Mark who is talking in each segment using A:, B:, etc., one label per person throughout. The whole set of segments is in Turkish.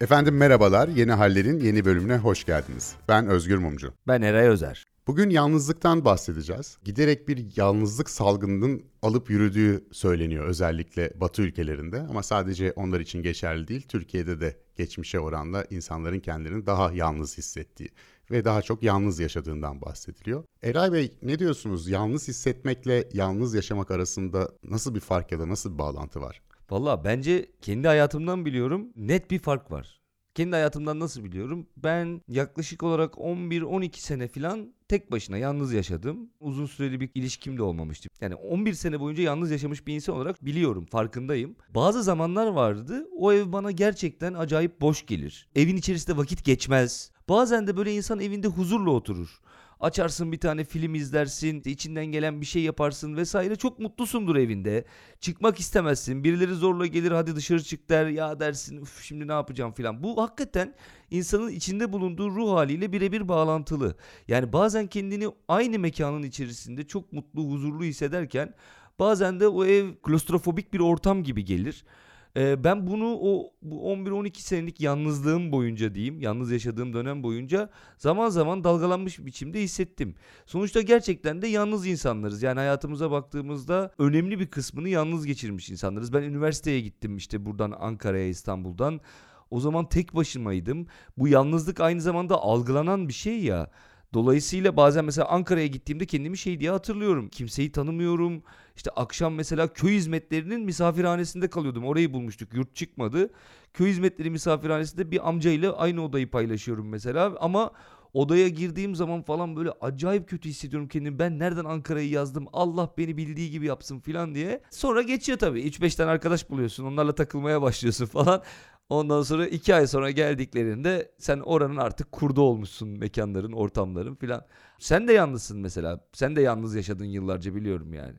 A: Efendim merhabalar, Yeni Haller'in yeni bölümüne hoş geldiniz. Ben Özgür Mumcu.
B: Ben Eray Özer.
A: Bugün yalnızlıktan bahsedeceğiz. Giderek bir yalnızlık salgınının alıp yürüdüğü söyleniyor özellikle Batı ülkelerinde ama sadece onlar için geçerli değil. Türkiye'de de geçmişe oranla insanların kendilerini daha yalnız hissettiği ve daha çok yalnız yaşadığından bahsediliyor. Eray Bey ne diyorsunuz? Yalnız hissetmekle yalnız yaşamak arasında nasıl bir fark ya da nasıl bir bağlantı var?
B: Valla bence kendi hayatımdan biliyorum net bir fark var. Kendi hayatımdan nasıl biliyorum? Ben yaklaşık olarak 11-12 sene falan tek başına yalnız yaşadım. Uzun süreli bir ilişkim de olmamıştı. Yani 11 sene boyunca yalnız yaşamış bir insan olarak biliyorum, farkındayım. Bazı zamanlar vardı o ev bana gerçekten acayip boş gelir. Evin içerisinde vakit geçmez. Bazen de böyle insan evinde huzurla oturur. Açarsın bir tane film izlersin, içinden gelen bir şey yaparsın vesaire. Çok mutlusundur evinde. Çıkmak istemezsin. Birileri zorla gelir hadi dışarı çık der. Ya dersin Uf, şimdi ne yapacağım filan. Bu hakikaten insanın içinde bulunduğu ruh haliyle birebir bağlantılı. Yani bazen kendini aynı mekanın içerisinde çok mutlu, huzurlu hissederken bazen de o ev klostrofobik bir ortam gibi gelir. Ee, ben bunu o 11-12 senelik yalnızlığım boyunca diyeyim, yalnız yaşadığım dönem boyunca zaman zaman dalgalanmış biçimde hissettim. Sonuçta gerçekten de yalnız insanlarız. Yani hayatımıza baktığımızda önemli bir kısmını yalnız geçirmiş insanlarız. Ben üniversiteye gittim işte buradan Ankara'ya, İstanbul'dan. O zaman tek başımaydım. Bu yalnızlık aynı zamanda algılanan bir şey ya. Dolayısıyla bazen mesela Ankara'ya gittiğimde kendimi şey diye hatırlıyorum. Kimseyi tanımıyorum. İşte akşam mesela köy hizmetlerinin misafirhanesinde kalıyordum. Orayı bulmuştuk. Yurt çıkmadı. Köy hizmetleri misafirhanesinde bir amcayla aynı odayı paylaşıyorum mesela. Ama odaya girdiğim zaman falan böyle acayip kötü hissediyorum kendimi. Ben nereden Ankara'yı yazdım? Allah beni bildiği gibi yapsın falan diye. Sonra geçiyor tabii. 3-5 tane arkadaş buluyorsun. Onlarla takılmaya başlıyorsun falan. Ondan sonra iki ay sonra geldiklerinde sen oranın artık kurdu olmuşsun mekanların, ortamların filan. Sen de yalnızsın mesela. Sen de yalnız yaşadın yıllarca biliyorum yani.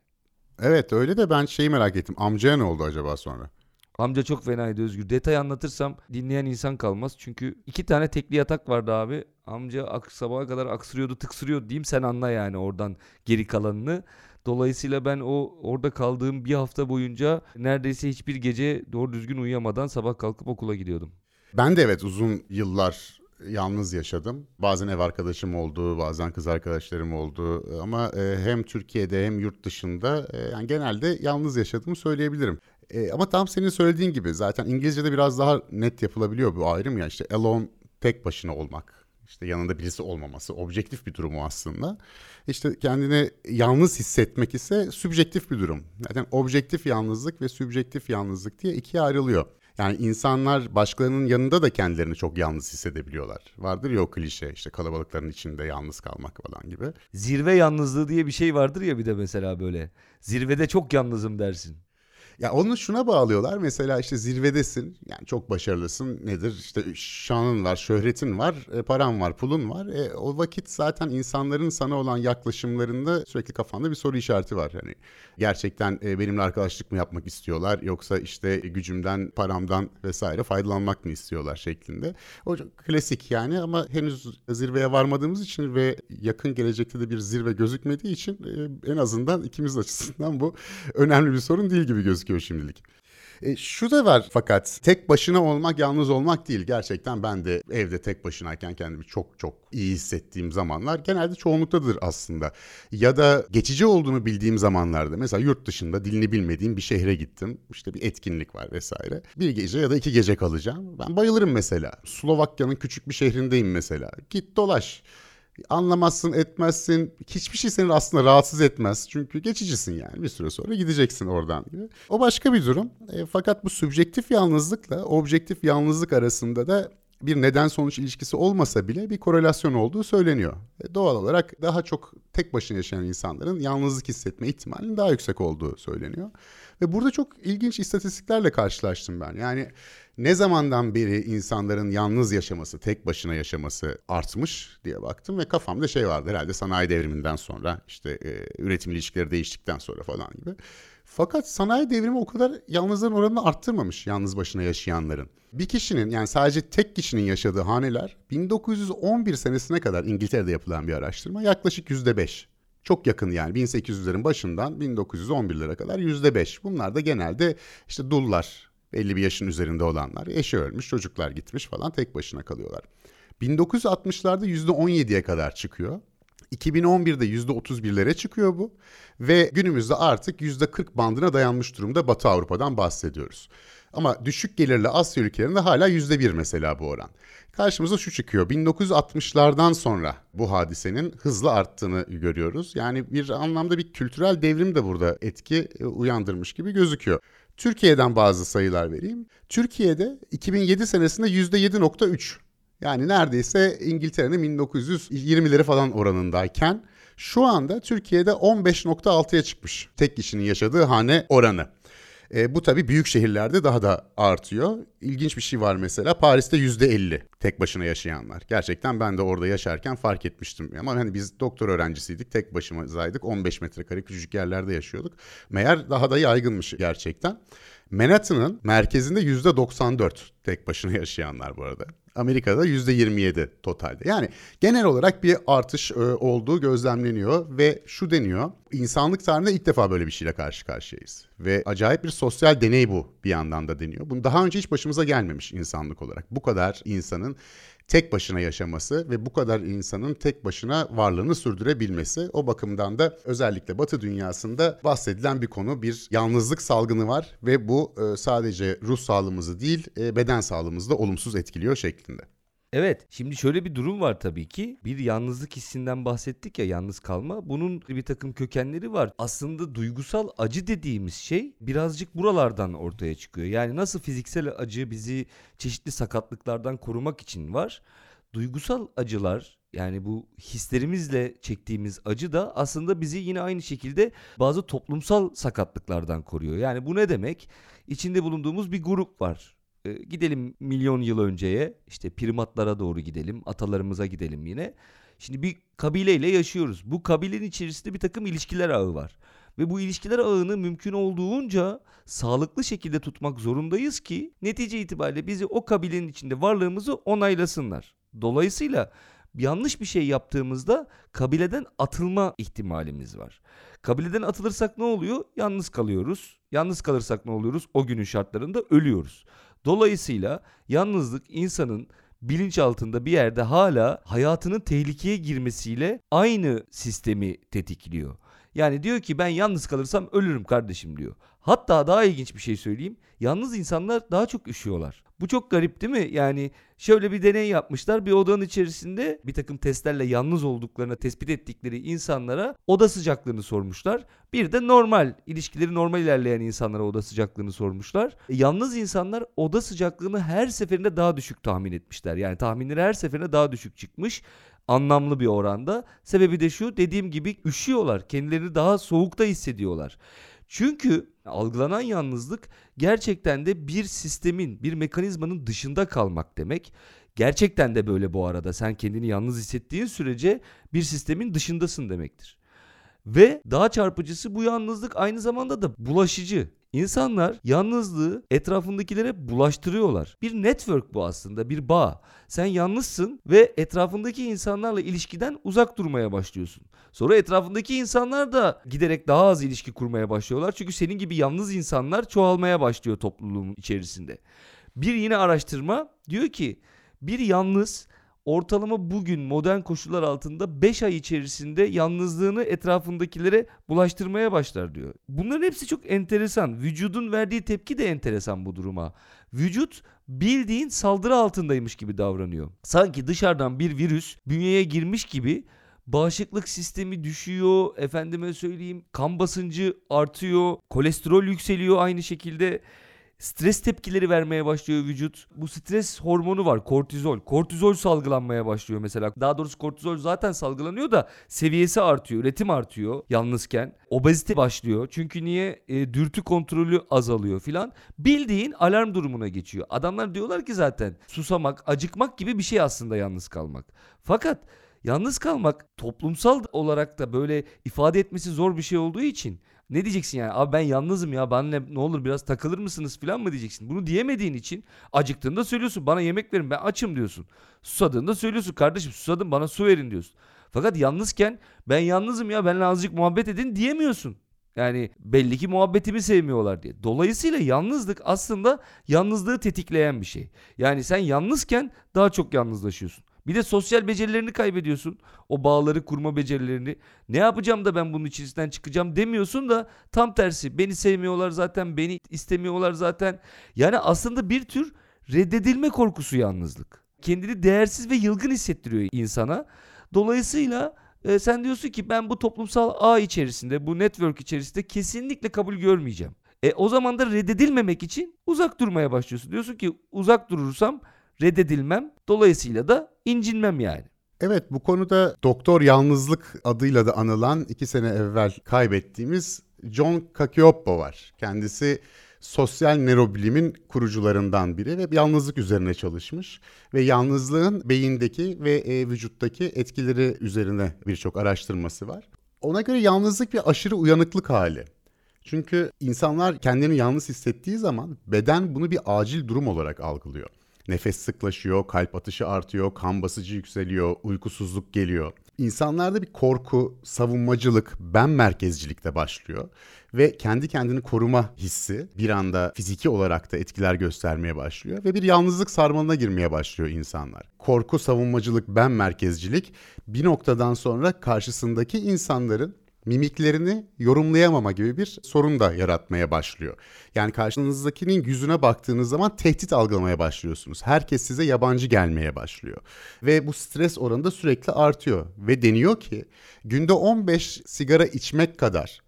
A: Evet öyle de ben şeyi merak ettim. Amcaya ne oldu acaba sonra?
B: Amca çok fenaydı Özgür. Detay anlatırsam dinleyen insan kalmaz. Çünkü iki tane tekli yatak vardı abi. Amca ak sabaha kadar aksırıyordu tıksırıyordu diyeyim sen anla yani oradan geri kalanını. Dolayısıyla ben o orada kaldığım bir hafta boyunca neredeyse hiçbir gece doğru düzgün uyuyamadan sabah kalkıp okula gidiyordum.
A: Ben de evet uzun yıllar yalnız yaşadım. Bazen ev arkadaşım oldu, bazen kız arkadaşlarım oldu. Ama e, hem Türkiye'de hem yurt dışında e, yani genelde yalnız yaşadığımı söyleyebilirim. E, ama tam senin söylediğin gibi zaten İngilizce'de biraz daha net yapılabiliyor bu ayrım ya işte alone tek başına olmak işte yanında birisi olmaması objektif bir durum o aslında. İşte kendini yalnız hissetmek ise sübjektif bir durum. Zaten objektif yalnızlık ve sübjektif yalnızlık diye ikiye ayrılıyor. Yani insanlar başkalarının yanında da kendilerini çok yalnız hissedebiliyorlar. Vardır ya o klişe işte kalabalıkların içinde yalnız kalmak falan gibi.
B: Zirve yalnızlığı diye bir şey vardır ya bir de mesela böyle. Zirvede çok yalnızım dersin.
A: Ya onu şuna bağlıyorlar. Mesela işte zirvedesin. Yani çok başarılısın. Nedir? İşte şanın var, şöhretin var, e, paran var, pulun var. E, o vakit zaten insanların sana olan yaklaşımlarında sürekli kafanda bir soru işareti var. Hani gerçekten e, benimle arkadaşlık mı yapmak istiyorlar yoksa işte gücümden, paramdan vesaire faydalanmak mı istiyorlar şeklinde. O klasik yani ama henüz zirveye varmadığımız için ve yakın gelecekte de bir zirve gözükmediği için e, en azından ikimiz açısından bu önemli bir sorun değil gibi gözüküyor gözüküyor şimdilik. E, şu da var fakat tek başına olmak yalnız olmak değil. Gerçekten ben de evde tek başınayken kendimi çok çok iyi hissettiğim zamanlar genelde çoğunluktadır aslında. Ya da geçici olduğunu bildiğim zamanlarda mesela yurt dışında dilini bilmediğim bir şehre gittim. İşte bir etkinlik var vesaire. Bir gece ya da iki gece kalacağım. Ben bayılırım mesela. Slovakya'nın küçük bir şehrindeyim mesela. Git dolaş anlamazsın etmezsin hiçbir şey seni aslında rahatsız etmez çünkü geçicisin yani bir süre sonra gideceksin oradan. O başka bir durum e, fakat bu subjektif yalnızlıkla objektif yalnızlık arasında da bir neden sonuç ilişkisi olmasa bile bir korelasyon olduğu söyleniyor. E, doğal olarak daha çok tek başına yaşayan insanların yalnızlık hissetme ihtimalinin daha yüksek olduğu söyleniyor. Ve burada çok ilginç istatistiklerle karşılaştım ben. Yani ne zamandan beri insanların yalnız yaşaması, tek başına yaşaması artmış diye baktım ve kafamda şey vardı herhalde sanayi devriminden sonra işte e, üretim ilişkileri değiştikten sonra falan gibi. Fakat sanayi devrimi o kadar yalnızların oranını arttırmamış yalnız başına yaşayanların. Bir kişinin yani sadece tek kişinin yaşadığı haneler 1911 senesine kadar İngiltere'de yapılan bir araştırma yaklaşık %5. Çok yakın yani 1800'lerin başından 1911'lere kadar %5. Bunlar da genelde işte dullar, Belli bir yaşın üzerinde olanlar. Eşi ölmüş, çocuklar gitmiş falan tek başına kalıyorlar. 1960'larda %17'ye kadar çıkıyor. 2011'de %31'lere çıkıyor bu ve günümüzde artık %40 bandına dayanmış durumda Batı Avrupa'dan bahsediyoruz. Ama düşük gelirli Asya ülkelerinde hala %1 mesela bu oran. Karşımıza şu çıkıyor. 1960'lardan sonra bu hadisenin hızla arttığını görüyoruz. Yani bir anlamda bir kültürel devrim de burada etki e, uyandırmış gibi gözüküyor. Türkiye'den bazı sayılar vereyim. Türkiye'de 2007 senesinde %7.3 yani neredeyse İngiltere'nin 1920'leri falan oranındayken şu anda Türkiye'de 15.6'ya çıkmış tek kişinin yaşadığı hane oranı. E, bu tabii büyük şehirlerde daha da artıyor. İlginç bir şey var mesela Paris'te yüzde 50 tek başına yaşayanlar. Gerçekten ben de orada yaşarken fark etmiştim. Ama hani biz doktor öğrencisiydik tek başımızaydık 15 metrekare küçücük yerlerde yaşıyorduk. Meğer daha da yaygınmış gerçekten. Manhattan'ın merkezinde yüzde 94 tek başına yaşayanlar bu arada. Amerika'da %27 totalde. Yani genel olarak bir artış e, olduğu gözlemleniyor ve şu deniyor. İnsanlık tarihinde ilk defa böyle bir şeyle karşı karşıyayız. Ve acayip bir sosyal deney bu bir yandan da deniyor. Bunu daha önce hiç başımıza gelmemiş insanlık olarak. Bu kadar insanın tek başına yaşaması ve bu kadar insanın tek başına varlığını sürdürebilmesi. O bakımdan da özellikle Batı dünyasında bahsedilen bir konu bir yalnızlık salgını var ve bu e, sadece ruh sağlığımızı değil e, beden sağlığımızı da olumsuz etkiliyor şeklinde.
B: Evet şimdi şöyle bir durum var tabii ki. Bir yalnızlık hissinden bahsettik ya yalnız kalma. Bunun bir takım kökenleri var. Aslında duygusal acı dediğimiz şey birazcık buralardan ortaya çıkıyor. Yani nasıl fiziksel acı bizi çeşitli sakatlıklardan korumak için var. Duygusal acılar yani bu hislerimizle çektiğimiz acı da aslında bizi yine aynı şekilde bazı toplumsal sakatlıklardan koruyor. Yani bu ne demek? İçinde bulunduğumuz bir grup var e, gidelim milyon yıl önceye işte primatlara doğru gidelim atalarımıza gidelim yine. Şimdi bir kabileyle yaşıyoruz. Bu kabilenin içerisinde bir takım ilişkiler ağı var. Ve bu ilişkiler ağını mümkün olduğunca sağlıklı şekilde tutmak zorundayız ki netice itibariyle bizi o kabilenin içinde varlığımızı onaylasınlar. Dolayısıyla yanlış bir şey yaptığımızda kabileden atılma ihtimalimiz var. Kabileden atılırsak ne oluyor? Yalnız kalıyoruz. Yalnız kalırsak ne oluyoruz? O günün şartlarında ölüyoruz. Dolayısıyla yalnızlık insanın bilinç altında bir yerde hala hayatının tehlikeye girmesiyle aynı sistemi tetikliyor. Yani diyor ki ben yalnız kalırsam ölürüm kardeşim diyor. Hatta daha ilginç bir şey söyleyeyim. Yalnız insanlar daha çok üşüyorlar. Bu çok garip değil mi? Yani şöyle bir deney yapmışlar. Bir odanın içerisinde bir takım testlerle yalnız olduklarını tespit ettikleri insanlara oda sıcaklığını sormuşlar. Bir de normal, ilişkileri normal ilerleyen insanlara oda sıcaklığını sormuşlar. E, yalnız insanlar oda sıcaklığını her seferinde daha düşük tahmin etmişler. Yani tahminleri her seferinde daha düşük çıkmış anlamlı bir oranda. Sebebi de şu dediğim gibi üşüyorlar. Kendilerini daha soğukta hissediyorlar. Çünkü algılanan yalnızlık gerçekten de bir sistemin, bir mekanizmanın dışında kalmak demek. Gerçekten de böyle bu arada. Sen kendini yalnız hissettiğin sürece bir sistemin dışındasın demektir. Ve daha çarpıcısı bu yalnızlık aynı zamanda da bulaşıcı. İnsanlar yalnızlığı etrafındakilere bulaştırıyorlar. Bir network bu aslında, bir bağ. Sen yalnızsın ve etrafındaki insanlarla ilişkiden uzak durmaya başlıyorsun. Sonra etrafındaki insanlar da giderek daha az ilişki kurmaya başlıyorlar. Çünkü senin gibi yalnız insanlar çoğalmaya başlıyor topluluğun içerisinde. Bir yine araştırma diyor ki bir yalnız ortalama bugün modern koşullar altında 5 ay içerisinde yalnızlığını etrafındakilere bulaştırmaya başlar diyor. Bunların hepsi çok enteresan. Vücudun verdiği tepki de enteresan bu duruma. Vücut bildiğin saldırı altındaymış gibi davranıyor. Sanki dışarıdan bir virüs bünyeye girmiş gibi bağışıklık sistemi düşüyor, efendime söyleyeyim kan basıncı artıyor, kolesterol yükseliyor aynı şekilde stres tepkileri vermeye başlıyor vücut. Bu stres hormonu var kortizol. Kortizol salgılanmaya başlıyor mesela. Daha doğrusu kortizol zaten salgılanıyor da seviyesi artıyor, üretim artıyor yalnızken. Obezite başlıyor. Çünkü niye? E, dürtü kontrolü azalıyor filan. Bildiğin alarm durumuna geçiyor. Adamlar diyorlar ki zaten susamak, acıkmak gibi bir şey aslında yalnız kalmak. Fakat yalnız kalmak toplumsal olarak da böyle ifade etmesi zor bir şey olduğu için ne diyeceksin yani? Abi ben yalnızım ya. Benle ne olur biraz takılır mısınız falan mı diyeceksin? Bunu diyemediğin için acıktığında söylüyorsun. Bana yemek verin ben açım diyorsun. Susadığında söylüyorsun. Kardeşim susadım bana su verin diyorsun. Fakat yalnızken ben yalnızım ya benle azıcık muhabbet edin diyemiyorsun. Yani belli ki muhabbetimi sevmiyorlar diye. Dolayısıyla yalnızlık aslında yalnızlığı tetikleyen bir şey. Yani sen yalnızken daha çok yalnızlaşıyorsun. Bir de sosyal becerilerini kaybediyorsun. O bağları kurma becerilerini. Ne yapacağım da ben bunun içerisinden çıkacağım demiyorsun da tam tersi. Beni sevmiyorlar zaten, beni istemiyorlar zaten. Yani aslında bir tür reddedilme korkusu yalnızlık. Kendini değersiz ve yılgın hissettiriyor insana. Dolayısıyla e, sen diyorsun ki ben bu toplumsal ağ içerisinde, bu network içerisinde kesinlikle kabul görmeyeceğim. E o zaman da reddedilmemek için uzak durmaya başlıyorsun. Diyorsun ki uzak durursam reddedilmem. Dolayısıyla da incinmem yani.
A: Evet bu konuda Doktor Yalnızlık adıyla da anılan iki sene evvel kaybettiğimiz John Cacioppo var. Kendisi sosyal nörobilimin kurucularından biri ve yalnızlık üzerine çalışmış ve yalnızlığın beyindeki ve e, vücuttaki etkileri üzerine birçok araştırması var. Ona göre yalnızlık bir aşırı uyanıklık hali. Çünkü insanlar kendini yalnız hissettiği zaman beden bunu bir acil durum olarak algılıyor. Nefes sıklaşıyor, kalp atışı artıyor, kan basıcı yükseliyor, uykusuzluk geliyor. İnsanlarda bir korku, savunmacılık, ben merkezcilikte başlıyor ve kendi kendini koruma hissi bir anda fiziki olarak da etkiler göstermeye başlıyor ve bir yalnızlık sarmalına girmeye başlıyor insanlar. Korku, savunmacılık, ben merkezcilik bir noktadan sonra karşısındaki insanların mimiklerini yorumlayamama gibi bir sorun da yaratmaya başlıyor. Yani karşınızdakinin yüzüne baktığınız zaman tehdit algılamaya başlıyorsunuz. Herkes size yabancı gelmeye başlıyor. Ve bu stres oranı da sürekli artıyor. Ve deniyor ki günde 15 sigara içmek kadar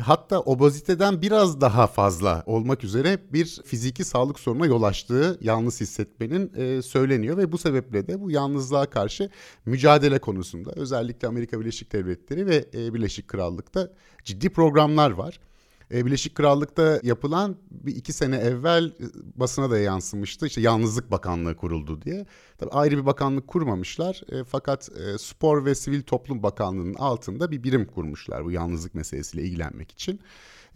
A: hatta obeziteden biraz daha fazla olmak üzere bir fiziki sağlık sorununa yol açtığı yalnız hissetmenin e, söyleniyor ve bu sebeple de bu yalnızlığa karşı mücadele konusunda özellikle Amerika Birleşik Devletleri ve e, Birleşik Krallık'ta ciddi programlar var. E, Birleşik Krallık'ta yapılan bir iki sene evvel e, basına da yansımıştı. İşte Yalnızlık Bakanlığı kuruldu diye. Tabii ayrı bir bakanlık kurmamışlar. E, fakat e, Spor ve Sivil Toplum Bakanlığı'nın altında bir birim kurmuşlar bu yalnızlık meselesiyle ilgilenmek için.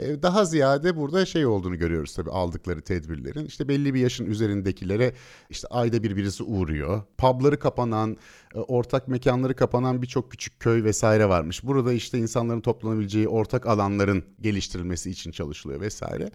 A: E, daha ziyade burada şey olduğunu görüyoruz tabii aldıkları tedbirlerin. İşte belli bir yaşın üzerindekilere işte ayda bir birisi uğruyor. Pubları kapanan, e, ortak mekanları kapanan birçok küçük köy vesaire varmış. Burada işte insanların toplanabileceği ortak alanların geliştirilmesi için çalışılıyor vesaire.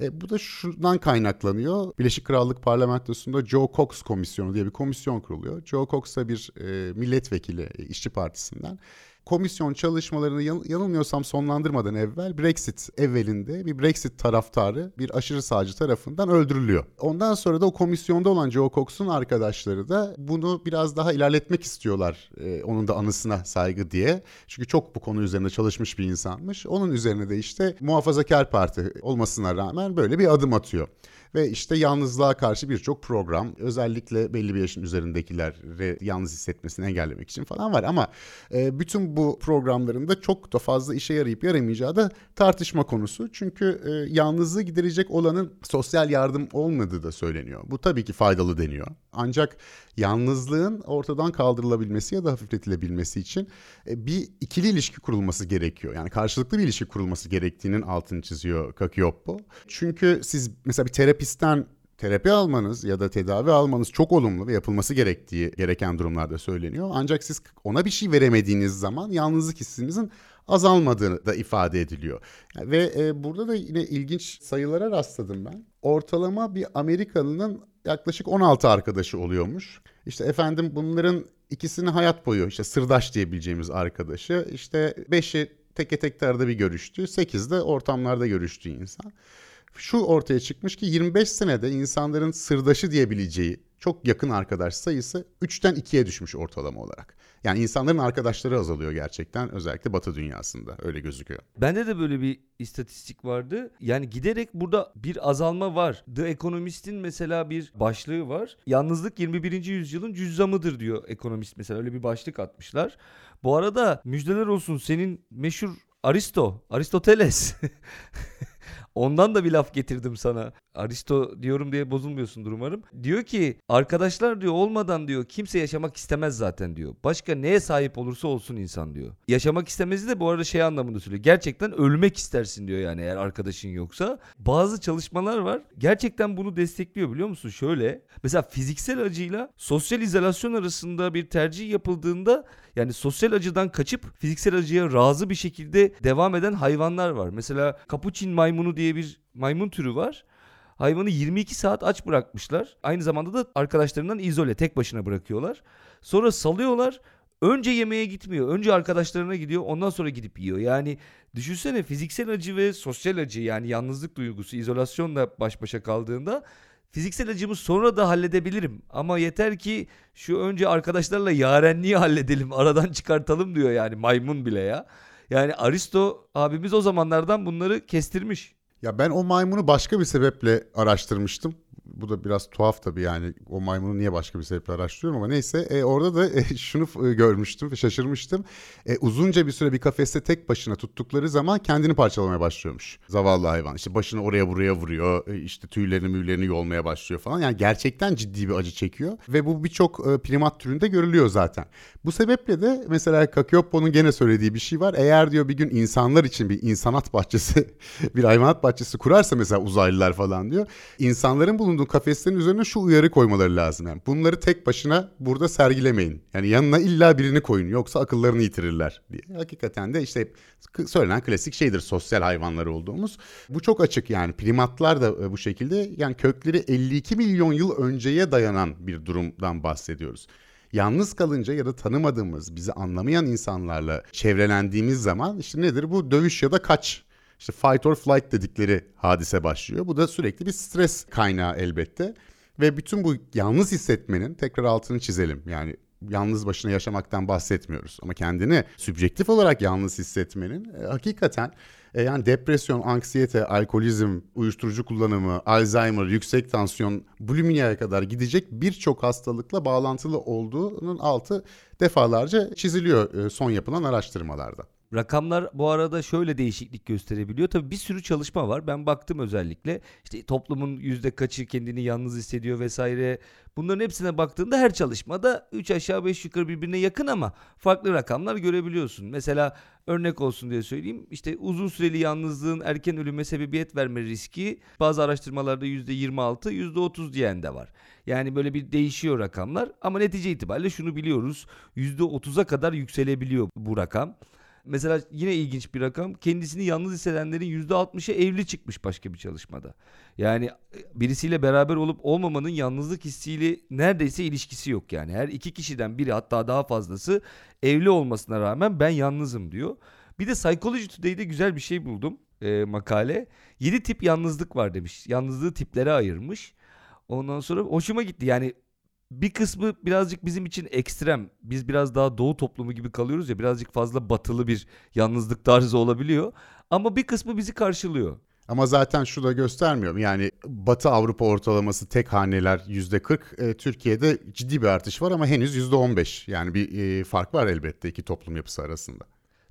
A: E, bu da şundan kaynaklanıyor. Birleşik Krallık Parlamentosu'nda Joe Cox Komisyonu diye bir komisyon kuruluyor. Joe Cox da bir e, milletvekili e, işçi partisinden komisyon çalışmalarını yanılmıyorsam sonlandırmadan evvel Brexit evvelinde bir Brexit taraftarı bir aşırı sağcı tarafından öldürülüyor. Ondan sonra da o komisyonda olan Joe Cox'un arkadaşları da bunu biraz daha ilerletmek istiyorlar. Ee, onun da anısına saygı diye. Çünkü çok bu konu üzerinde çalışmış bir insanmış. Onun üzerine de işte muhafazakar parti olmasına rağmen böyle bir adım atıyor ve işte yalnızlığa karşı birçok program özellikle belli bir yaşın üzerindekileri yalnız hissetmesini engellemek için falan var ama e, bütün bu programlarında çok da fazla işe yarayıp yaramayacağı da tartışma konusu. Çünkü e, yalnızlığı giderecek olanın sosyal yardım olmadığı da söyleniyor. Bu tabii ki faydalı deniyor. Ancak yalnızlığın ortadan kaldırılabilmesi ya da hafifletilebilmesi için e, bir ikili ilişki kurulması gerekiyor. Yani karşılıklı bir ilişki kurulması gerektiğinin altını çiziyor Kakioppo. Çünkü siz mesela bir terapistten terapi almanız ya da tedavi almanız çok olumlu ve yapılması gerektiği gereken durumlarda söyleniyor. Ancak siz ona bir şey veremediğiniz zaman yalnızlık hissinizin azalmadığı da ifade ediliyor. Ve e, burada da yine ilginç sayılara rastladım ben. Ortalama bir Amerikalının yaklaşık 16 arkadaşı oluyormuş. İşte efendim bunların ikisini hayat boyu işte sırdaş diyebileceğimiz arkadaşı işte 5'i teke tek arada bir görüştü. 8 de ortamlarda görüştüğü insan. Şu ortaya çıkmış ki 25 senede insanların sırdaşı diyebileceği çok yakın arkadaş sayısı 3'ten 2'ye düşmüş ortalama olarak. Yani insanların arkadaşları azalıyor gerçekten özellikle batı dünyasında öyle gözüküyor.
B: Bende de böyle bir istatistik vardı. Yani giderek burada bir azalma var. The Economist'in mesela bir başlığı var. Yalnızlık 21. yüzyılın cüzzamıdır diyor ekonomist mesela öyle bir başlık atmışlar. Bu arada müjdeler olsun senin meşhur Aristo, Aristoteles Ondan da bir laf getirdim sana. Aristo diyorum diye bozulmuyorsundur umarım. Diyor ki arkadaşlar diyor olmadan diyor kimse yaşamak istemez zaten diyor. Başka neye sahip olursa olsun insan diyor. Yaşamak istemezi de bu arada şey anlamında söylüyor. Gerçekten ölmek istersin diyor yani eğer arkadaşın yoksa. Bazı çalışmalar var. Gerçekten bunu destekliyor biliyor musun? Şöyle. Mesela fiziksel acıyla sosyal izolasyon arasında bir tercih yapıldığında yani sosyal acıdan kaçıp fiziksel acıya razı bir şekilde devam eden hayvanlar var. Mesela kapuçin maymunu diye bir maymun türü var. Hayvanı 22 saat aç bırakmışlar. Aynı zamanda da arkadaşlarından izole tek başına bırakıyorlar. Sonra salıyorlar. Önce yemeğe gitmiyor. Önce arkadaşlarına gidiyor. Ondan sonra gidip yiyor. Yani düşünsene fiziksel acı ve sosyal acı yani yalnızlık duygusu izolasyonla baş başa kaldığında fiziksel acımı sonra da halledebilirim. Ama yeter ki şu önce arkadaşlarla yarenliği halledelim. Aradan çıkartalım diyor yani maymun bile ya. Yani Aristo abimiz o zamanlardan bunları kestirmiş.
A: Ya ben o maymunu başka bir sebeple araştırmıştım. Bu da biraz tuhaf tabii yani o maymunu niye başka bir sebeple araştırıyorum ama neyse e, orada da e, şunu e, görmüştüm şaşırmıştım. E, uzunca bir süre bir kafeste tek başına tuttukları zaman kendini parçalamaya başlıyormuş. Zavallı hayvan işte başını oraya buraya vuruyor e, işte tüylerini müylerini yolmaya başlıyor falan. Yani gerçekten ciddi bir acı çekiyor ve bu birçok e, primat türünde görülüyor zaten. Bu sebeple de mesela Kakyopo'nun gene söylediği bir şey var. Eğer diyor bir gün insanlar için bir insanat bahçesi bir hayvanat bahçesi kurarsa mesela uzaylılar falan diyor. İnsanların bulunduğu kafeslerin üzerine şu uyarı koymaları lazım. Yani bunları tek başına burada sergilemeyin. Yani yanına illa birini koyun yoksa akıllarını yitirirler diye. Hakikaten de işte söylenen klasik şeydir sosyal hayvanlar olduğumuz. Bu çok açık yani primatlar da e, bu şekilde yani kökleri 52 milyon yıl önceye dayanan bir durumdan bahsediyoruz yalnız kalınca ya da tanımadığımız, bizi anlamayan insanlarla çevrelendiğimiz zaman işte nedir bu dövüş ya da kaç işte fight or flight dedikleri hadise başlıyor. Bu da sürekli bir stres kaynağı elbette. Ve bütün bu yalnız hissetmenin tekrar altını çizelim. Yani yalnız başına yaşamaktan bahsetmiyoruz. Ama kendini sübjektif olarak yalnız hissetmenin e, hakikaten e, yani depresyon, anksiyete, alkolizm, uyuşturucu kullanımı, Alzheimer, yüksek tansiyon, bulimiye kadar gidecek birçok hastalıkla bağlantılı olduğunun altı defalarca çiziliyor e, son yapılan araştırmalarda.
B: Rakamlar bu arada şöyle değişiklik gösterebiliyor. Tabii bir sürü çalışma var. Ben baktım özellikle. İşte toplumun yüzde kaçı kendini yalnız hissediyor vesaire. Bunların hepsine baktığında her çalışmada 3 aşağı 5 yukarı birbirine yakın ama farklı rakamlar görebiliyorsun. Mesela örnek olsun diye söyleyeyim. İşte uzun süreli yalnızlığın erken ölüme sebebiyet verme riski bazı araştırmalarda %26, %30 diyen de var. Yani böyle bir değişiyor rakamlar ama netice itibariyle şunu biliyoruz. %30'a kadar yükselebiliyor bu rakam. Mesela yine ilginç bir rakam. Kendisini yalnız hissedenlerin %60'ı evli çıkmış başka bir çalışmada. Yani e, birisiyle beraber olup olmamanın yalnızlık hissiyle neredeyse ilişkisi yok yani. Her iki kişiden biri hatta daha fazlası evli olmasına rağmen ben yalnızım diyor. Bir de Psychology Today'de güzel bir şey buldum e, makale. 7 tip yalnızlık var demiş. Yalnızlığı tiplere ayırmış. Ondan sonra hoşuma gitti. Yani bir kısmı birazcık bizim için ekstrem. Biz biraz daha doğu toplumu gibi kalıyoruz ya birazcık fazla batılı bir yalnızlık tarzı olabiliyor. Ama bir kısmı bizi karşılıyor.
A: Ama zaten şu da göstermiyor. Yani Batı Avrupa ortalaması tek haneler yüzde 40. E, Türkiye'de ciddi bir artış var ama henüz yüzde 15. Yani bir e, fark var elbette iki toplum yapısı arasında.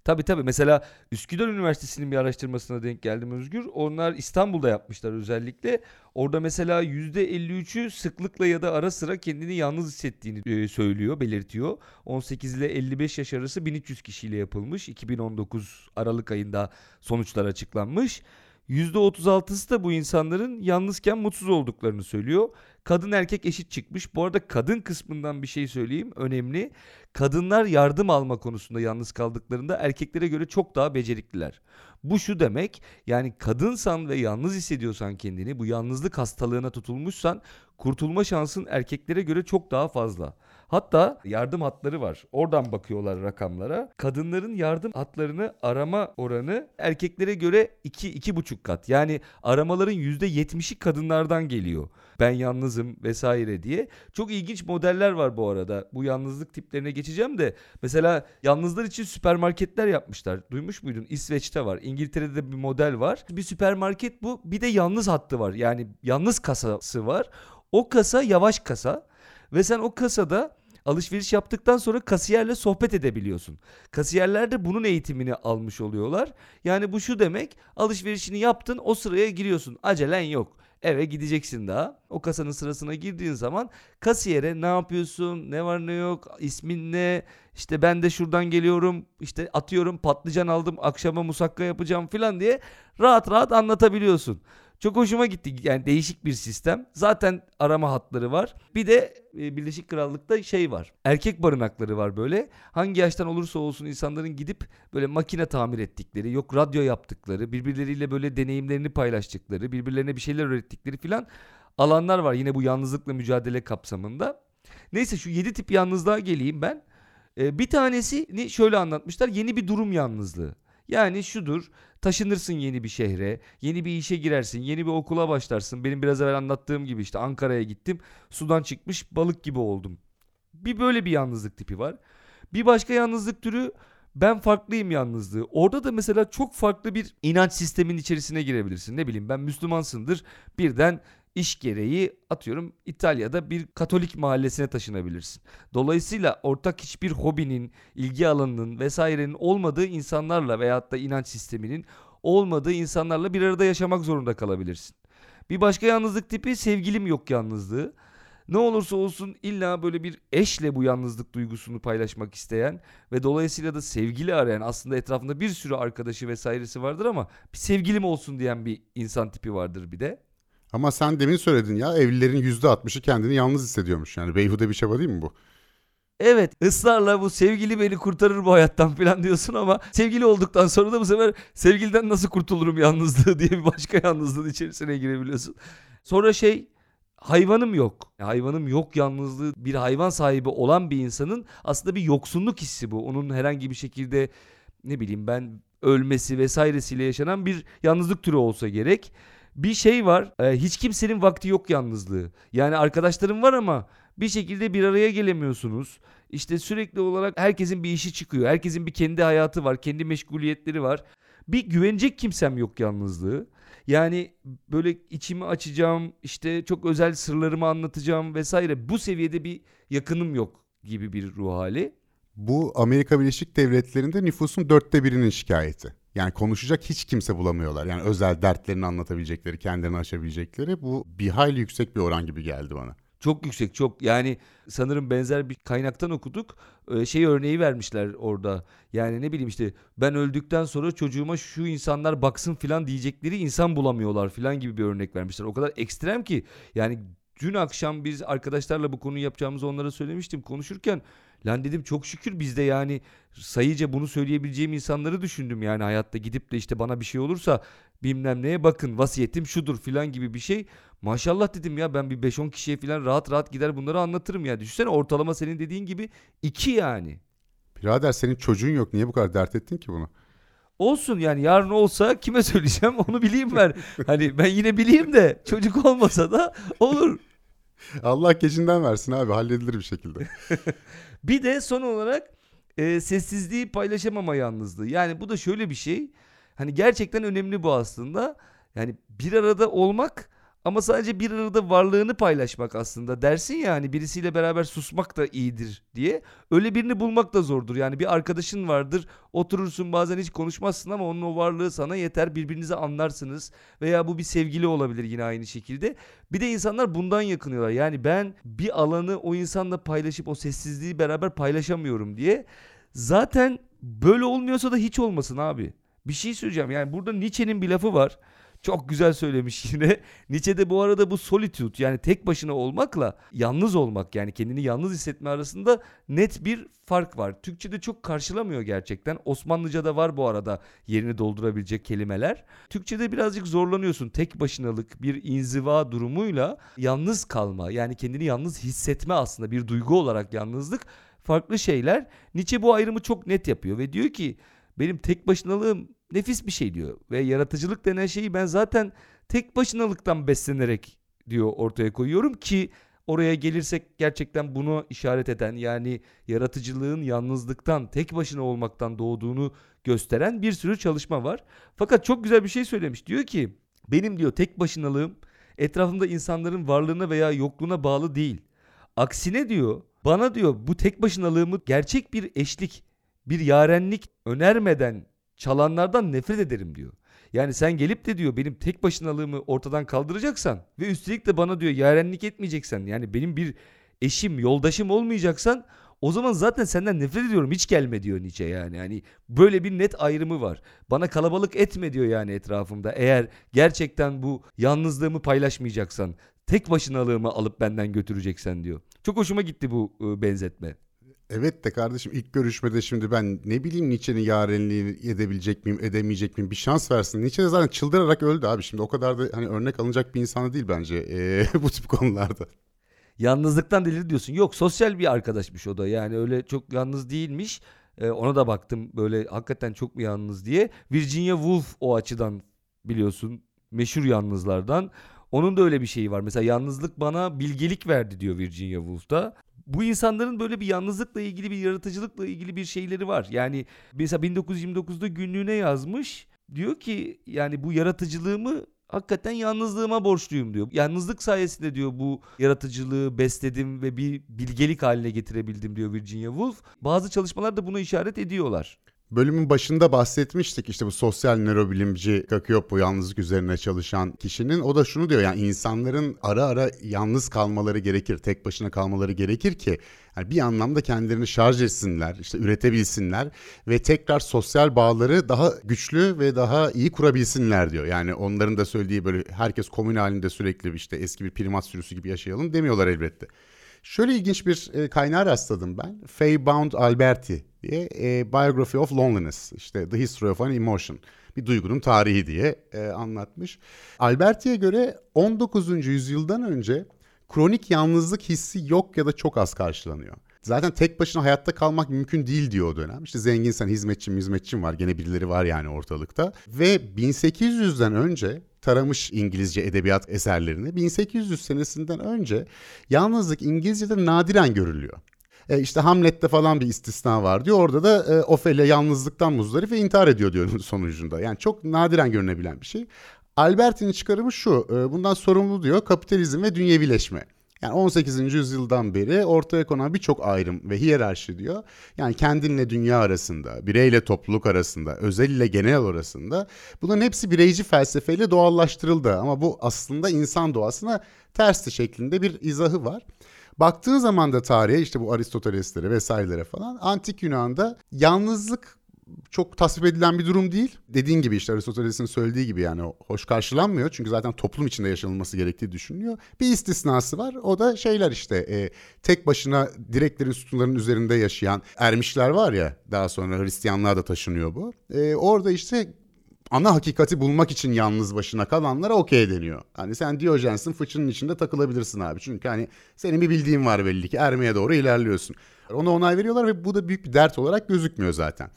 B: Tabii tabii. Mesela Üsküdar Üniversitesi'nin bir araştırmasına denk geldim Özgür. Onlar İstanbul'da yapmışlar özellikle. Orada mesela %53'ü sıklıkla ya da ara sıra kendini yalnız hissettiğini söylüyor, belirtiyor. 18 ile 55 yaş arası 1300 kişiyle yapılmış. 2019 Aralık ayında sonuçlar açıklanmış. %36'sı da bu insanların yalnızken mutsuz olduklarını söylüyor. Kadın erkek eşit çıkmış. Bu arada kadın kısmından bir şey söyleyeyim önemli. Kadınlar yardım alma konusunda yalnız kaldıklarında erkeklere göre çok daha becerikliler. Bu şu demek yani kadınsan ve yalnız hissediyorsan kendini bu yalnızlık hastalığına tutulmuşsan kurtulma şansın erkeklere göre çok daha fazla. Hatta yardım hatları var. Oradan bakıyorlar rakamlara. Kadınların yardım hatlarını arama oranı erkeklere göre 2 2,5 kat. Yani aramaların %70'i kadınlardan geliyor. Ben yalnızım vesaire diye. Çok ilginç modeller var bu arada. Bu yalnızlık tiplerine geçeceğim de mesela yalnızlar için süpermarketler yapmışlar. Duymuş muydun? İsveç'te var. İngiltere'de de bir model var. Bir süpermarket bu. Bir de yalnız hattı var. Yani yalnız kasası var. O kasa yavaş kasa ve sen o kasada alışveriş yaptıktan sonra kasiyerle sohbet edebiliyorsun. Kasiyerler de bunun eğitimini almış oluyorlar. Yani bu şu demek alışverişini yaptın o sıraya giriyorsun acelen yok. Eve gideceksin daha. O kasanın sırasına girdiğin zaman kasiyere ne yapıyorsun, ne var ne yok, ismin ne, işte ben de şuradan geliyorum, işte atıyorum patlıcan aldım, akşama musakka yapacağım falan diye rahat rahat anlatabiliyorsun. Çok hoşuma gitti. Yani değişik bir sistem. Zaten arama hatları var. Bir de e, Birleşik Krallık'ta şey var. Erkek barınakları var böyle. Hangi yaştan olursa olsun insanların gidip böyle makine tamir ettikleri, yok radyo yaptıkları, birbirleriyle böyle deneyimlerini paylaştıkları, birbirlerine bir şeyler öğrettikleri filan alanlar var. Yine bu yalnızlıkla mücadele kapsamında. Neyse şu 7 tip yalnızlığa geleyim ben. Ee, bir tanesini şöyle anlatmışlar. Yeni bir durum yalnızlığı. Yani şudur taşınırsın yeni bir şehre, yeni bir işe girersin, yeni bir okula başlarsın. Benim biraz evvel anlattığım gibi işte Ankara'ya gittim, sudan çıkmış balık gibi oldum. Bir böyle bir yalnızlık tipi var. Bir başka yalnızlık türü ben farklıyım yalnızlığı. Orada da mesela çok farklı bir inanç sistemin içerisine girebilirsin. Ne bileyim ben Müslümansındır. Birden iş gereği atıyorum İtalya'da bir Katolik mahallesine taşınabilirsin. Dolayısıyla ortak hiçbir hobinin, ilgi alanının vesairenin olmadığı insanlarla veyahut da inanç sisteminin olmadığı insanlarla bir arada yaşamak zorunda kalabilirsin. Bir başka yalnızlık tipi sevgilim yok yalnızlığı. Ne olursa olsun illa böyle bir eşle bu yalnızlık duygusunu paylaşmak isteyen ve dolayısıyla da sevgili arayan aslında etrafında bir sürü arkadaşı vesairesi vardır ama bir sevgilim olsun diyen bir insan tipi vardır bir de.
A: Ama sen demin söyledin ya evlilerin yüzde 60'ı kendini yalnız hissediyormuş. Yani beyhude bir çaba değil mi bu?
B: Evet ısrarla bu sevgili beni kurtarır bu hayattan falan diyorsun ama sevgili olduktan sonra da bu sefer sevgiliden nasıl kurtulurum yalnızlığı diye bir başka yalnızlığın içerisine girebiliyorsun. Sonra şey hayvanım yok. Hayvanım yok yalnızlığı bir hayvan sahibi olan bir insanın aslında bir yoksunluk hissi bu. Onun herhangi bir şekilde ne bileyim ben ölmesi vesairesiyle yaşanan bir yalnızlık türü olsa gerek bir şey var. E, hiç kimsenin vakti yok yalnızlığı. Yani arkadaşlarım var ama bir şekilde bir araya gelemiyorsunuz. İşte sürekli olarak herkesin bir işi çıkıyor. Herkesin bir kendi hayatı var, kendi meşguliyetleri var. Bir güvenecek kimsem yok yalnızlığı. Yani böyle içimi açacağım, işte çok özel sırlarımı anlatacağım vesaire. Bu seviyede bir yakınım yok gibi bir ruh hali.
A: Bu Amerika Birleşik Devletleri'nde nüfusun dörtte birinin şikayeti. Yani konuşacak hiç kimse bulamıyorlar. Yani özel dertlerini anlatabilecekleri, kendilerini aşabilecekleri. Bu bir hayli yüksek bir oran gibi geldi bana.
B: Çok yüksek çok. Yani sanırım benzer bir kaynaktan okuduk. Ee, şey örneği vermişler orada. Yani ne bileyim işte ben öldükten sonra çocuğuma şu insanlar baksın filan diyecekleri insan bulamıyorlar filan gibi bir örnek vermişler. O kadar ekstrem ki yani dün akşam biz arkadaşlarla bu konuyu yapacağımızı onlara söylemiştim konuşurken Lan dedim çok şükür bizde yani sayıca bunu söyleyebileceğim insanları düşündüm yani hayatta gidip de işte bana bir şey olursa bilmem neye bakın vasiyetim şudur filan gibi bir şey. Maşallah dedim ya ben bir 5-10 kişiye filan rahat rahat gider bunları anlatırım ya. Düşünsene ortalama senin dediğin gibi 2 yani.
A: Birader senin çocuğun yok niye bu kadar dert ettin ki bunu?
B: Olsun yani yarın olsa kime söyleyeceğim onu bileyim ben. hani ben yine bileyim de çocuk olmasa da olur.
A: Allah gecinden versin abi halledilir bir şekilde.
B: bir de son olarak e, sessizliği paylaşamama yalnızlığı. Yani bu da şöyle bir şey. Hani gerçekten önemli bu aslında. Yani bir arada olmak ama sadece bir arada varlığını paylaşmak aslında dersin ya hani birisiyle beraber susmak da iyidir diye. Öyle birini bulmak da zordur. Yani bir arkadaşın vardır oturursun bazen hiç konuşmazsın ama onun o varlığı sana yeter birbirinizi anlarsınız. Veya bu bir sevgili olabilir yine aynı şekilde. Bir de insanlar bundan yakınıyorlar. Yani ben bir alanı o insanla paylaşıp o sessizliği beraber paylaşamıyorum diye. Zaten böyle olmuyorsa da hiç olmasın abi. Bir şey söyleyeceğim yani burada Nietzsche'nin bir lafı var. Çok güzel söylemiş yine. Nietzsche'de bu arada bu solitude yani tek başına olmakla yalnız olmak yani kendini yalnız hissetme arasında net bir fark var. Türkçe'de çok karşılamıyor gerçekten. Osmanlıca'da var bu arada yerini doldurabilecek kelimeler. Türkçe'de birazcık zorlanıyorsun. Tek başınalık bir inziva durumuyla yalnız kalma yani kendini yalnız hissetme aslında bir duygu olarak yalnızlık farklı şeyler. Nietzsche bu ayrımı çok net yapıyor ve diyor ki benim tek başınalığım nefis bir şey diyor. Ve yaratıcılık denen şeyi ben zaten tek başınalıktan beslenerek diyor ortaya koyuyorum ki oraya gelirsek gerçekten bunu işaret eden yani yaratıcılığın yalnızlıktan tek başına olmaktan doğduğunu gösteren bir sürü çalışma var. Fakat çok güzel bir şey söylemiş. Diyor ki benim diyor tek başınalığım etrafımda insanların varlığına veya yokluğuna bağlı değil. Aksine diyor Bana diyor bu tek başınalığımı gerçek bir eşlik, bir yarenlik önermeden çalanlardan nefret ederim diyor. Yani sen gelip de diyor benim tek başınalığımı ortadan kaldıracaksan ve üstelik de bana diyor yarenlik etmeyeceksen yani benim bir eşim, yoldaşım olmayacaksan o zaman zaten senden nefret ediyorum hiç gelme diyor Nietzsche yani. Hani böyle bir net ayrımı var. Bana kalabalık etme diyor yani etrafımda. Eğer gerçekten bu yalnızlığımı paylaşmayacaksan, tek başınalığımı alıp benden götüreceksen diyor. Çok hoşuma gitti bu e, benzetme.
A: Evet de kardeşim ilk görüşmede şimdi ben ne bileyim Nietzsche'nin yarenliğini edebilecek miyim edemeyecek miyim bir şans versin. Nietzsche de zaten çıldırarak öldü abi şimdi o kadar da hani örnek alınacak bir insan değil bence ee, bu tip konularda.
B: Yalnızlıktan delirdi diyorsun. Yok sosyal bir arkadaşmış o da yani öyle çok yalnız değilmiş. Ee, ona da baktım böyle hakikaten çok mu yalnız diye. Virginia Woolf o açıdan biliyorsun meşhur yalnızlardan. Onun da öyle bir şeyi var. Mesela yalnızlık bana bilgelik verdi diyor Virginia Woolf da bu insanların böyle bir yalnızlıkla ilgili bir yaratıcılıkla ilgili bir şeyleri var. Yani mesela 1929'da günlüğüne yazmış. Diyor ki yani bu yaratıcılığımı hakikaten yalnızlığıma borçluyum diyor. Yalnızlık sayesinde diyor bu yaratıcılığı besledim ve bir bilgelik haline getirebildim diyor Virginia Woolf. Bazı çalışmalar da buna işaret ediyorlar.
A: Bölümün başında bahsetmiştik işte bu sosyal nörobilimci Kakiopo yalnızlık üzerine çalışan kişinin o da şunu diyor yani insanların ara ara yalnız kalmaları gerekir tek başına kalmaları gerekir ki yani bir anlamda kendilerini şarj etsinler işte üretebilsinler ve tekrar sosyal bağları daha güçlü ve daha iyi kurabilsinler diyor. Yani onların da söylediği böyle herkes komün halinde sürekli işte eski bir primat sürüsü gibi yaşayalım demiyorlar elbette. Şöyle ilginç bir e, kaynağa rastladım ben. Faye Bound Alberti diye e, Biography of Loneliness, işte The History of an Emotion, bir duygunun tarihi diye e, anlatmış. Alberti'ye göre 19. yüzyıldan önce kronik yalnızlık hissi yok ya da çok az karşılanıyor. Zaten tek başına hayatta kalmak mümkün değil diyor o dönem. İşte zenginsen hizmetçim hizmetçim var gene birileri var yani ortalıkta. Ve 1800'den önce taramış İngilizce edebiyat eserlerini. 1800 senesinden önce yalnızlık İngilizce'de nadiren görülüyor. E işte Hamlet'te falan bir istisna var diyor. Orada da e, Ophelia yalnızlıktan muzdarip ve intihar ediyor diyor sonucunda. Yani çok nadiren görünebilen bir şey. Alberti'nin çıkarımı şu. E, bundan sorumlu diyor kapitalizm ve dünyevileşme. Yani 18. yüzyıldan beri ortaya konan birçok ayrım ve hiyerarşi diyor. Yani kendinle dünya arasında, bireyle topluluk arasında, özel ile genel arasında bunların hepsi bireyci felsefeyle doğallaştırıldı. Ama bu aslında insan doğasına tersi şeklinde bir izahı var. Baktığın zaman da tarihe işte bu Aristoteles'lere vesairelere falan antik Yunan'da yalnızlık çok tasvip edilen bir durum değil. Dediğin gibi işte Aristoteles'in söylediği gibi yani hoş karşılanmıyor. Çünkü zaten toplum içinde yaşanılması gerektiği düşünülüyor. Bir istisnası var. O da şeyler işte e, tek başına direklerin sütunların üzerinde yaşayan ermişler var ya daha sonra Hristiyanlığa da taşınıyor bu. E, orada işte ana hakikati bulmak için yalnız başına kalanlara okey deniyor. Hani sen Diyojensin fıçının içinde takılabilirsin abi. Çünkü hani senin bir bildiğin var belli ki ermeye doğru ilerliyorsun. Ona onay veriyorlar ve bu da büyük bir dert olarak gözükmüyor zaten.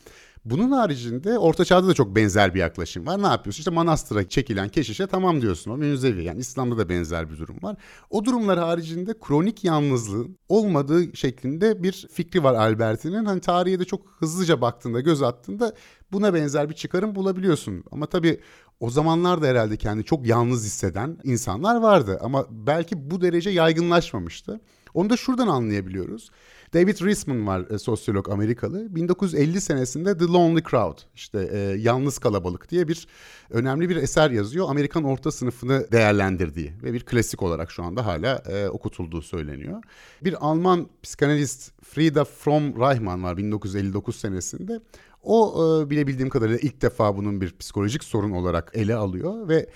A: Bunun haricinde Orta Çağ'da da çok benzer bir yaklaşım var. Ne yapıyorsun? İşte manastıra çekilen keşişe tamam diyorsun. O münzevi. Yani İslam'da da benzer bir durum var. O durumlar haricinde kronik yalnızlığın olmadığı şeklinde bir fikri var Alberti'nin. Hani tarihe de çok hızlıca baktığında, göz attığında buna benzer bir çıkarım bulabiliyorsun. Ama tabii o zamanlarda herhalde kendi çok yalnız hisseden insanlar vardı. Ama belki bu derece yaygınlaşmamıştı. Onu da şuradan anlayabiliyoruz. David Riesman var e, sosyolog Amerikalı. 1950 senesinde The Lonely Crowd işte e, Yalnız Kalabalık diye bir önemli bir eser yazıyor. Amerikan orta sınıfını değerlendirdiği ve bir klasik olarak şu anda hala e, okutulduğu söyleniyor. Bir Alman psikanalist Frieda Fromm Reichmann var 1959 senesinde. O e, bilebildiğim kadarıyla ilk defa bunun bir psikolojik sorun olarak ele alıyor ve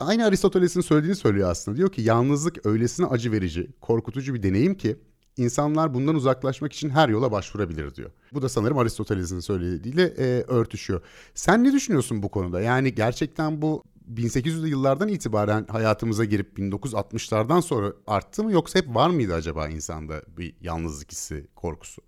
A: aynı Aristoteles'in söylediğini söylüyor aslında. Diyor ki yalnızlık öylesine acı verici, korkutucu bir deneyim ki İnsanlar bundan uzaklaşmak için her yola başvurabilir diyor. Bu da sanırım Aristoteles'in söylediğiyle e, örtüşüyor. Sen ne düşünüyorsun bu konuda? Yani gerçekten bu 1800'lü yıllardan itibaren hayatımıza girip 1960'lardan sonra arttı mı yoksa hep var mıydı acaba insanda bir yalnızlık hissi, korkusu?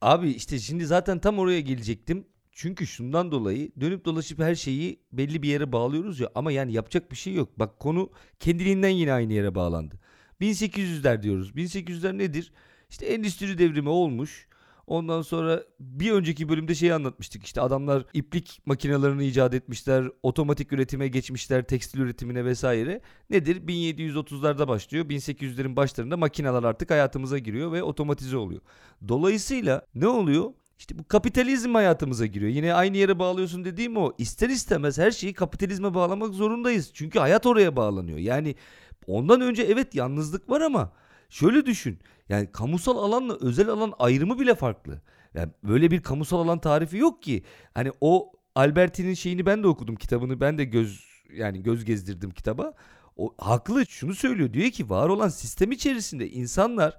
B: Abi işte şimdi zaten tam oraya gelecektim. Çünkü şundan dolayı dönüp dolaşıp her şeyi belli bir yere bağlıyoruz ya ama yani yapacak bir şey yok. Bak konu kendiliğinden yine aynı yere bağlandı. 1800'ler diyoruz. 1800'ler nedir? İşte endüstri devrimi olmuş. Ondan sonra bir önceki bölümde şeyi anlatmıştık. İşte adamlar iplik makinelerini icat etmişler. Otomatik üretime geçmişler. Tekstil üretimine vesaire. Nedir? 1730'larda başlıyor. 1800'lerin başlarında makineler artık hayatımıza giriyor ve otomatize oluyor. Dolayısıyla ne oluyor? İşte bu kapitalizm hayatımıza giriyor. Yine aynı yere bağlıyorsun dediğim o. İster istemez her şeyi kapitalizme bağlamak zorundayız. Çünkü hayat oraya bağlanıyor. Yani ondan önce evet yalnızlık var ama şöyle düşün. Yani kamusal alanla özel alan ayrımı bile farklı. Yani böyle bir kamusal alan tarifi yok ki. Hani o Alberti'nin şeyini ben de okudum kitabını ben de göz yani göz gezdirdim kitaba. O haklı şunu söylüyor diyor ki var olan sistem içerisinde insanlar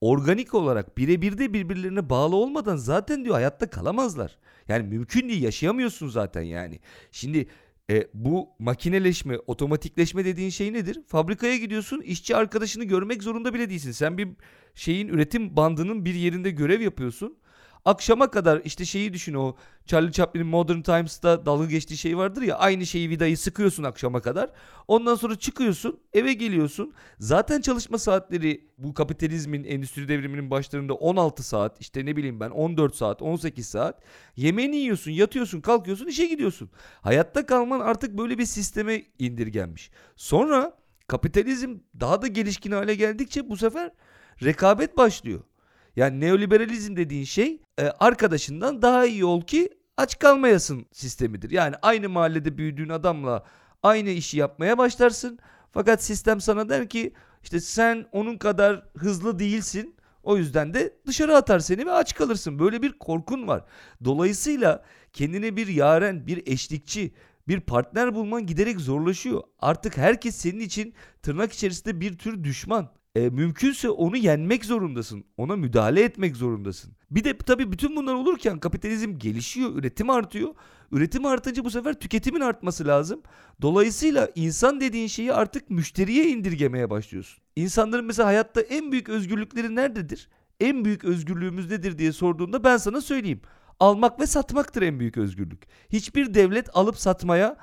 B: organik olarak birebir de birbirlerine bağlı olmadan zaten diyor hayatta kalamazlar. Yani mümkün değil yaşayamıyorsun zaten yani. Şimdi e, bu makineleşme, otomatikleşme dediğin şey nedir? Fabrikaya gidiyorsun, işçi arkadaşını görmek zorunda bile değilsin. Sen bir şeyin üretim bandının bir yerinde görev yapıyorsun. Akşama kadar işte şeyi düşün o Charlie Chaplin'in Modern Times'ta dalga geçtiği şey vardır ya aynı şeyi vidayı sıkıyorsun akşama kadar. Ondan sonra çıkıyorsun eve geliyorsun. Zaten çalışma saatleri bu kapitalizmin endüstri devriminin başlarında 16 saat işte ne bileyim ben 14 saat 18 saat. Yemeğini yiyorsun yatıyorsun kalkıyorsun işe gidiyorsun. Hayatta kalman artık böyle bir sisteme indirgenmiş. Sonra kapitalizm daha da gelişkin hale geldikçe bu sefer rekabet başlıyor. Yani neoliberalizm dediğin şey e, arkadaşından daha iyi ol ki aç kalmayasın sistemidir. Yani aynı mahallede büyüdüğün adamla aynı işi yapmaya başlarsın. Fakat sistem sana der ki işte sen onun kadar hızlı değilsin. O yüzden de dışarı atar seni ve aç kalırsın. Böyle bir korkun var. Dolayısıyla kendine bir yaren, bir eşlikçi, bir partner bulman giderek zorlaşıyor. Artık herkes senin için tırnak içerisinde bir tür düşman e, mümkünse onu yenmek zorundasın. Ona müdahale etmek zorundasın. Bir de tabii bütün bunlar olurken kapitalizm gelişiyor, üretim artıyor. Üretim artınca bu sefer tüketimin artması lazım. Dolayısıyla insan dediğin şeyi artık müşteriye indirgemeye başlıyorsun. İnsanların mesela hayatta en büyük özgürlükleri nerededir? En büyük özgürlüğümüz nedir diye sorduğunda ben sana söyleyeyim. Almak ve satmaktır en büyük özgürlük. Hiçbir devlet alıp satmaya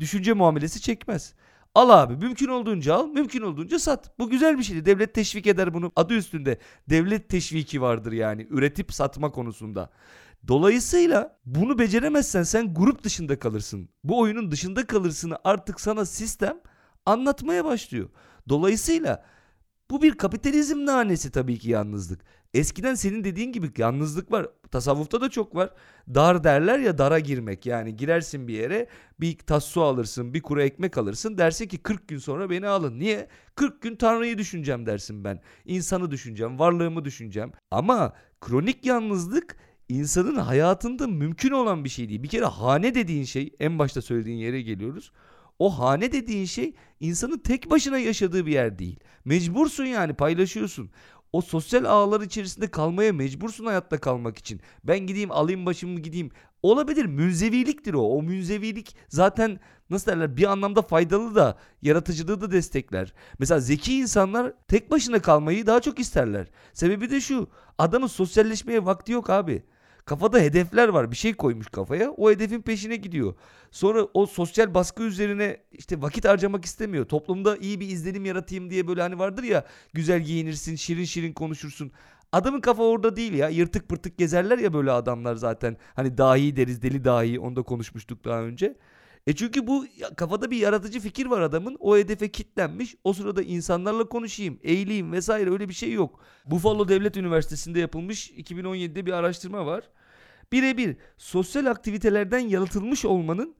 B: düşünce muamelesi çekmez. Al abi mümkün olduğunca al mümkün olduğunca sat. Bu güzel bir şeydi. Devlet teşvik eder bunu. Adı üstünde devlet teşviki vardır yani üretip satma konusunda. Dolayısıyla bunu beceremezsen sen grup dışında kalırsın. Bu oyunun dışında kalırsın artık sana sistem anlatmaya başlıyor. Dolayısıyla bu bir kapitalizm nanesi tabii ki yalnızlık. Eskiden senin dediğin gibi yalnızlık var. Tasavvufta da çok var. Dar derler ya dara girmek. Yani girersin bir yere bir tas su alırsın bir kuru ekmek alırsın. Dersin ki 40 gün sonra beni alın. Niye? 40 gün Tanrı'yı düşüneceğim dersin ben. İnsanı düşüneceğim, varlığımı düşüneceğim. Ama kronik yalnızlık insanın hayatında mümkün olan bir şey değil. Bir kere hane dediğin şey en başta söylediğin yere geliyoruz. O hane dediğin şey insanın tek başına yaşadığı bir yer değil. Mecbursun yani paylaşıyorsun o sosyal ağlar içerisinde kalmaya mecbursun hayatta kalmak için. Ben gideyim alayım başımı gideyim. Olabilir münzeviliktir o. O münzevilik zaten nasıl derler bir anlamda faydalı da yaratıcılığı da destekler. Mesela zeki insanlar tek başına kalmayı daha çok isterler. Sebebi de şu adamın sosyalleşmeye vakti yok abi. Kafada hedefler var. Bir şey koymuş kafaya. O hedefin peşine gidiyor. Sonra o sosyal baskı üzerine işte vakit harcamak istemiyor. Toplumda iyi bir izlenim yaratayım diye böyle hani vardır ya güzel giyinirsin, şirin şirin konuşursun. Adamın kafa orada değil ya. Yırtık pırtık gezerler ya böyle adamlar zaten. Hani dahi deriz, deli dahi. Onu da konuşmuştuk daha önce. E çünkü bu kafada bir yaratıcı fikir var adamın. O hedefe kitlenmiş. O sırada insanlarla konuşayım, eğileyim vesaire öyle bir şey yok. Buffalo Devlet Üniversitesi'nde yapılmış 2017'de bir araştırma var. Birebir sosyal aktivitelerden yaratılmış olmanın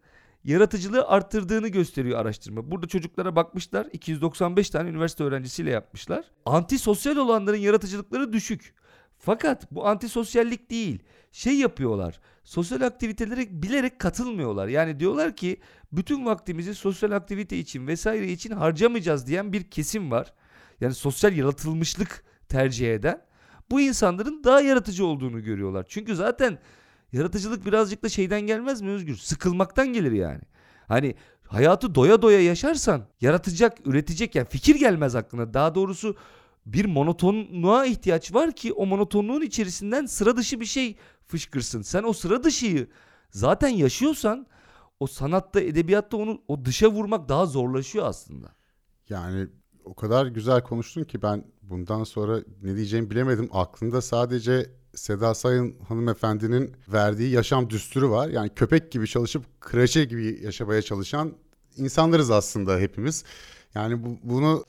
B: yaratıcılığı arttırdığını gösteriyor araştırma. Burada çocuklara bakmışlar. 295 tane üniversite öğrencisiyle yapmışlar. Antisosyal olanların yaratıcılıkları düşük. Fakat bu antisosyallik değil. Şey yapıyorlar. Sosyal aktivitelere bilerek katılmıyorlar. Yani diyorlar ki bütün vaktimizi sosyal aktivite için vesaire için harcamayacağız diyen bir kesim var. Yani sosyal yaratılmışlık tercih eden. Bu insanların daha yaratıcı olduğunu görüyorlar. Çünkü zaten yaratıcılık birazcık da şeyden gelmez mi Özgür? Sıkılmaktan gelir yani. Hani hayatı doya doya yaşarsan yaratacak, üretecek yani fikir gelmez aklına. Daha doğrusu bir monotonluğa ihtiyaç var ki o monotonluğun içerisinden sıra dışı bir şey fışkırsın. Sen o sıra dışıyı zaten yaşıyorsan o sanatta, edebiyatta onu o dışa vurmak daha zorlaşıyor aslında.
A: Yani o kadar güzel konuştun ki ben bundan sonra ne diyeceğimi bilemedim. Aklımda sadece Seda Sayın hanımefendinin verdiği yaşam düsturu var. Yani köpek gibi çalışıp kraliçe gibi yaşamaya çalışan insanlarız aslında hepimiz. Yani bu, bunu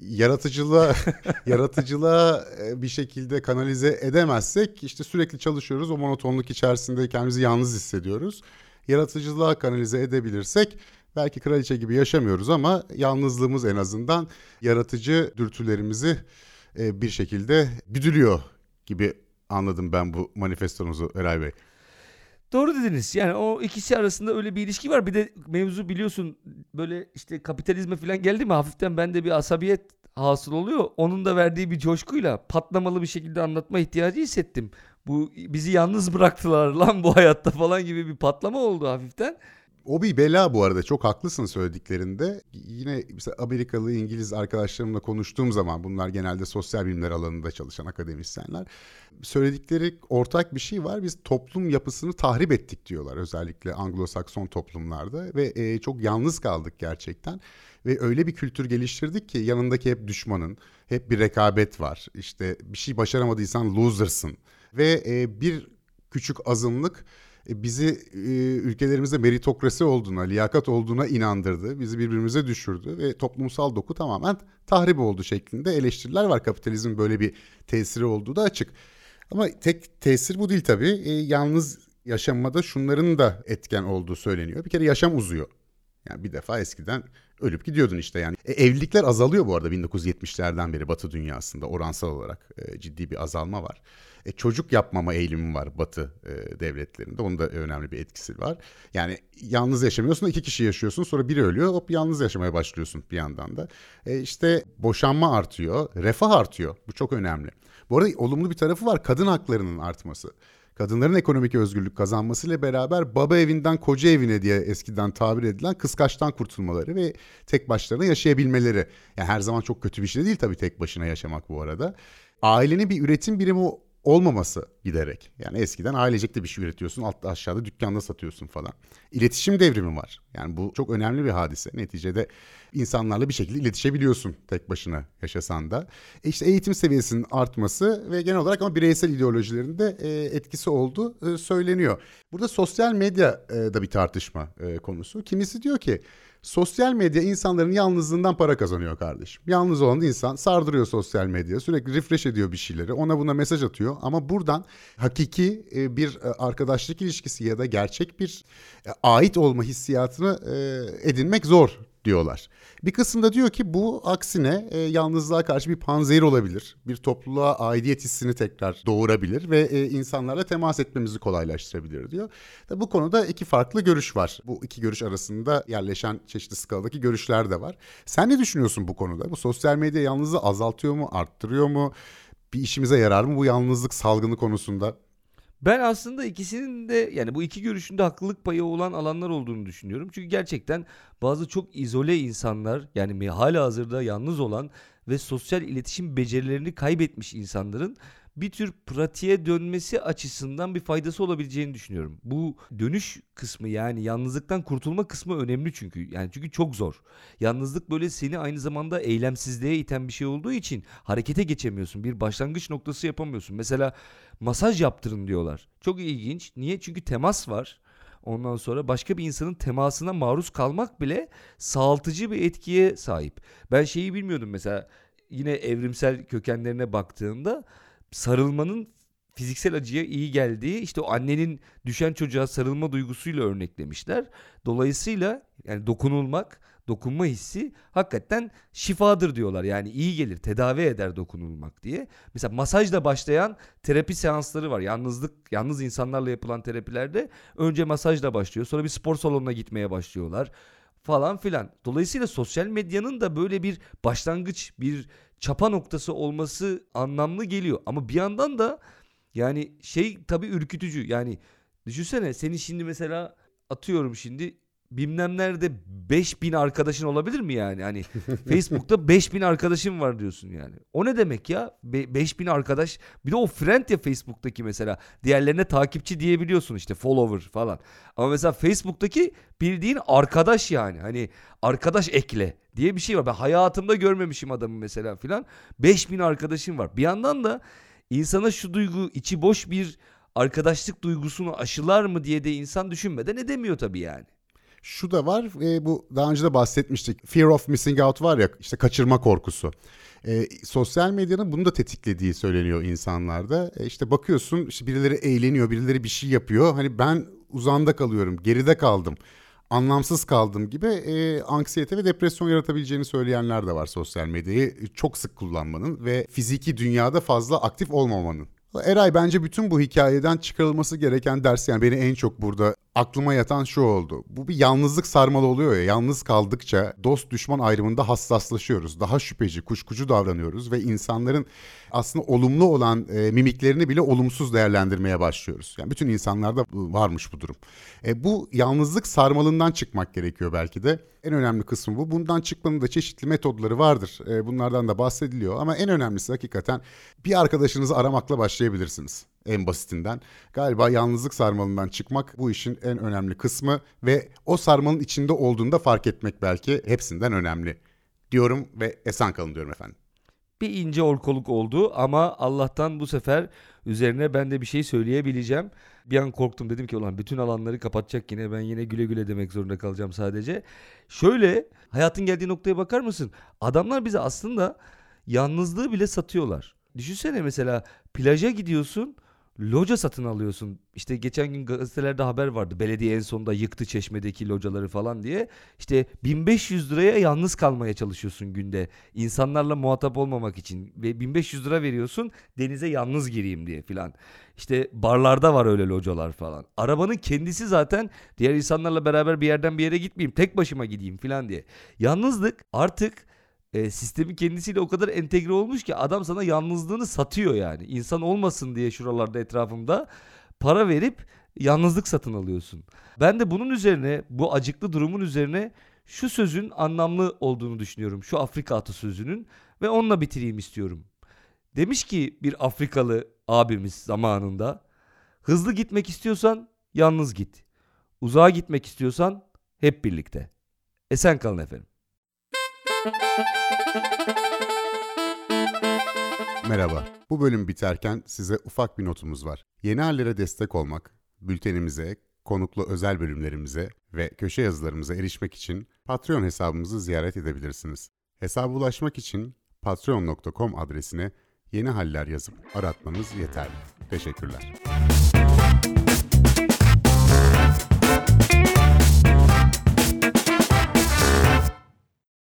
A: yaratıcılığa yaratıcılığa e, bir şekilde kanalize edemezsek işte sürekli çalışıyoruz. O monotonluk içerisinde kendimizi yalnız hissediyoruz. Yaratıcılığa kanalize edebilirsek belki kraliçe gibi yaşamıyoruz ama yalnızlığımız en azından yaratıcı dürtülerimizi e, bir şekilde güdülüyor gibi anladım ben bu manifestonuzu Eray Bey.
B: Doğru dediniz. Yani o ikisi arasında öyle bir ilişki var. Bir de mevzu biliyorsun böyle işte kapitalizme falan geldi mi hafiften bende bir asabiyet hasıl oluyor. Onun da verdiği bir coşkuyla patlamalı bir şekilde anlatma ihtiyacı hissettim. Bu bizi yalnız bıraktılar lan bu hayatta falan gibi bir patlama oldu hafiften.
A: O bir bela bu arada çok haklısın söylediklerinde. Yine mesela Amerikalı, İngiliz arkadaşlarımla konuştuğum zaman bunlar genelde sosyal bilimler alanında çalışan akademisyenler. Söyledikleri ortak bir şey var. Biz toplum yapısını tahrip ettik diyorlar özellikle Anglo-Sakson toplumlarda ve e, çok yalnız kaldık gerçekten. Ve öyle bir kültür geliştirdik ki yanındaki hep düşmanın, hep bir rekabet var. İşte bir şey başaramadıysan loser'sın ve e, bir küçük azınlık bizi e, ülkelerimizde meritokrasi olduğuna, liyakat olduğuna inandırdı. Bizi birbirimize düşürdü ve toplumsal doku tamamen tahrip oldu şeklinde eleştiriler var. Kapitalizmin böyle bir tesiri olduğu da açık. Ama tek tesir bu değil tabii. E, yalnız yaşamada şunların da etken olduğu söyleniyor. Bir kere yaşam uzuyor. Yani bir defa eskiden ölüp gidiyordun işte yani. E, evlilikler azalıyor bu arada 1970'lerden beri Batı dünyasında oransal olarak e, ciddi bir azalma var. E, çocuk yapmama eğilimi var Batı e, devletlerinde. Onun da önemli bir etkisi var. Yani yalnız yaşamıyorsun iki kişi yaşıyorsun sonra biri ölüyor hop yalnız yaşamaya başlıyorsun bir yandan da. E, işte boşanma artıyor, refah artıyor. Bu çok önemli. Bu arada olumlu bir tarafı var kadın haklarının artması kadınların ekonomik özgürlük kazanmasıyla beraber baba evinden koca evine diye eskiden tabir edilen kıskaçtan kurtulmaları ve tek başlarına yaşayabilmeleri. Yani her zaman çok kötü bir şey değil tabii tek başına yaşamak bu arada. Ailenin bir üretim birimi olmaması giderek. Yani eskiden ailecek de bir şey üretiyorsun, altta aşağıda dükkanda satıyorsun falan. İletişim devrimi var. Yani bu çok önemli bir hadise. Neticede insanlarla bir şekilde iletişebiliyorsun tek başına yaşasan da. E işte eğitim seviyesinin artması ve genel olarak ama bireysel ideolojilerin de e, etkisi olduğu e, söyleniyor. Burada sosyal medya e, da bir tartışma konusu. Kimisi diyor ki Sosyal medya insanların yalnızlığından para kazanıyor kardeşim. Yalnız olan insan sardırıyor sosyal medya. Sürekli refresh ediyor bir şeyleri. Ona buna mesaj atıyor. Ama buradan hakiki e, bir e, arkadaşlık ilişkisi ya da gerçek bir e, ait olma hissiyatını edinmek zor diyorlar. Bir kısımda diyor ki bu aksine e, yalnızlığa karşı bir panzehir olabilir. Bir topluluğa aidiyet hissini tekrar doğurabilir ve e, insanlarla temas etmemizi kolaylaştırabilir diyor. Tabi bu konuda iki farklı görüş var. Bu iki görüş arasında yerleşen çeşitli skaladaki görüşler de var. Sen ne düşünüyorsun bu konuda? Bu sosyal medya yalnızlığı azaltıyor mu, arttırıyor mu? Bir işimize yarar mı bu yalnızlık salgını konusunda?
B: Ben aslında ikisinin de yani bu iki görüşünde haklılık payı olan alanlar olduğunu düşünüyorum. Çünkü gerçekten bazı çok izole insanlar yani hala hazırda yalnız olan ve sosyal iletişim becerilerini kaybetmiş insanların bir tür pratiğe dönmesi açısından bir faydası olabileceğini düşünüyorum. Bu dönüş kısmı yani yalnızlıktan kurtulma kısmı önemli çünkü. Yani çünkü çok zor. Yalnızlık böyle seni aynı zamanda eylemsizliğe iten bir şey olduğu için harekete geçemiyorsun. Bir başlangıç noktası yapamıyorsun. Mesela masaj yaptırın diyorlar. Çok ilginç. Niye? Çünkü temas var. Ondan sonra başka bir insanın temasına maruz kalmak bile sağaltıcı bir etkiye sahip. Ben şeyi bilmiyordum mesela yine evrimsel kökenlerine baktığımda sarılmanın fiziksel acıya iyi geldiği işte o annenin düşen çocuğa sarılma duygusuyla örneklemişler. Dolayısıyla yani dokunulmak, dokunma hissi hakikaten şifadır diyorlar. Yani iyi gelir, tedavi eder dokunulmak diye. Mesela masajla başlayan terapi seansları var. Yalnızlık, yalnız insanlarla yapılan terapilerde önce masajla başlıyor. Sonra bir spor salonuna gitmeye başlıyorlar falan filan. Dolayısıyla sosyal medyanın da böyle bir başlangıç, bir çapa noktası olması anlamlı geliyor. Ama bir yandan da yani şey tabii ürkütücü. Yani düşünsene senin şimdi mesela atıyorum şimdi bilmem nerede 5000 arkadaşın olabilir mi yani? Hani Facebook'ta 5000 arkadaşım var diyorsun yani. O ne demek ya? Be- 5000 arkadaş. Bir de o friend ya Facebook'taki mesela. Diğerlerine takipçi diyebiliyorsun işte follower falan. Ama mesela Facebook'taki bildiğin arkadaş yani. Hani arkadaş ekle diye bir şey var. Ben hayatımda görmemişim adamı mesela filan. 5000 arkadaşım var. Bir yandan da insana şu duygu içi boş bir arkadaşlık duygusunu aşılar mı diye de insan düşünmeden edemiyor tabii yani.
A: Şu da var e, bu daha önce de bahsetmiştik. Fear of missing out var ya işte kaçırma korkusu. E, sosyal medyanın bunu da tetiklediği söyleniyor insanlarda. E, işte bakıyorsun işte birileri eğleniyor, birileri bir şey yapıyor. Hani ben uzanda kalıyorum, geride kaldım, anlamsız kaldım gibi e, anksiyete ve depresyon yaratabileceğini söyleyenler de var sosyal medyayı çok sık kullanmanın ve fiziki dünyada fazla aktif olmamanın. Eray bence bütün bu hikayeden çıkarılması gereken ders yani beni en çok burada aklıma yatan şu oldu. Bu bir yalnızlık sarmalı oluyor ya. Yalnız kaldıkça dost düşman ayrımında hassaslaşıyoruz. Daha şüpheci, kuşkucu davranıyoruz ve insanların aslında olumlu olan e, mimiklerini bile olumsuz değerlendirmeye başlıyoruz. Yani bütün insanlarda varmış bu durum. E, bu yalnızlık sarmalından çıkmak gerekiyor belki de. En önemli kısmı bu. Bundan çıkmanın da çeşitli metodları vardır. E, bunlardan da bahsediliyor ama en önemlisi hakikaten bir arkadaşınızı aramakla başlayabilirsiniz en basitinden. Galiba yalnızlık sarmalından çıkmak bu işin en önemli kısmı ve o sarmalın içinde olduğunda fark etmek belki hepsinden önemli diyorum ve esen kalın diyorum efendim.
B: Bir ince orkoluk oldu ama Allah'tan bu sefer üzerine ben de bir şey söyleyebileceğim. Bir an korktum dedim ki ulan bütün alanları kapatacak yine ben yine güle güle demek zorunda kalacağım sadece. Şöyle hayatın geldiği noktaya bakar mısın? Adamlar bize aslında yalnızlığı bile satıyorlar. Düşünsene mesela plaja gidiyorsun loca satın alıyorsun. İşte geçen gün gazetelerde haber vardı. Belediye en sonunda yıktı çeşmedeki locaları falan diye. İşte 1500 liraya yalnız kalmaya çalışıyorsun günde. İnsanlarla muhatap olmamak için. Ve 1500 lira veriyorsun denize yalnız gireyim diye filan. İşte barlarda var öyle localar falan. Arabanın kendisi zaten diğer insanlarla beraber bir yerden bir yere gitmeyeyim. Tek başıma gideyim filan diye. Yalnızlık artık e, sistemin kendisiyle o kadar entegre olmuş ki adam sana yalnızlığını satıyor yani. İnsan olmasın diye şuralarda etrafımda para verip yalnızlık satın alıyorsun. Ben de bunun üzerine bu acıklı durumun üzerine şu sözün anlamlı olduğunu düşünüyorum. Şu Afrika atasözünün ve onunla bitireyim istiyorum. Demiş ki bir Afrikalı abimiz zamanında hızlı gitmek istiyorsan yalnız git. Uzağa gitmek istiyorsan hep birlikte. Esen kalın efendim.
A: Merhaba. Bu bölüm biterken size ufak bir notumuz var. Yeni hallere destek olmak, bültenimize, konuklu özel bölümlerimize ve köşe yazılarımıza erişmek için Patreon hesabımızı ziyaret edebilirsiniz. Hesaba ulaşmak için patreon.com adresine yeni haller yazıp aratmanız yeterli. Teşekkürler.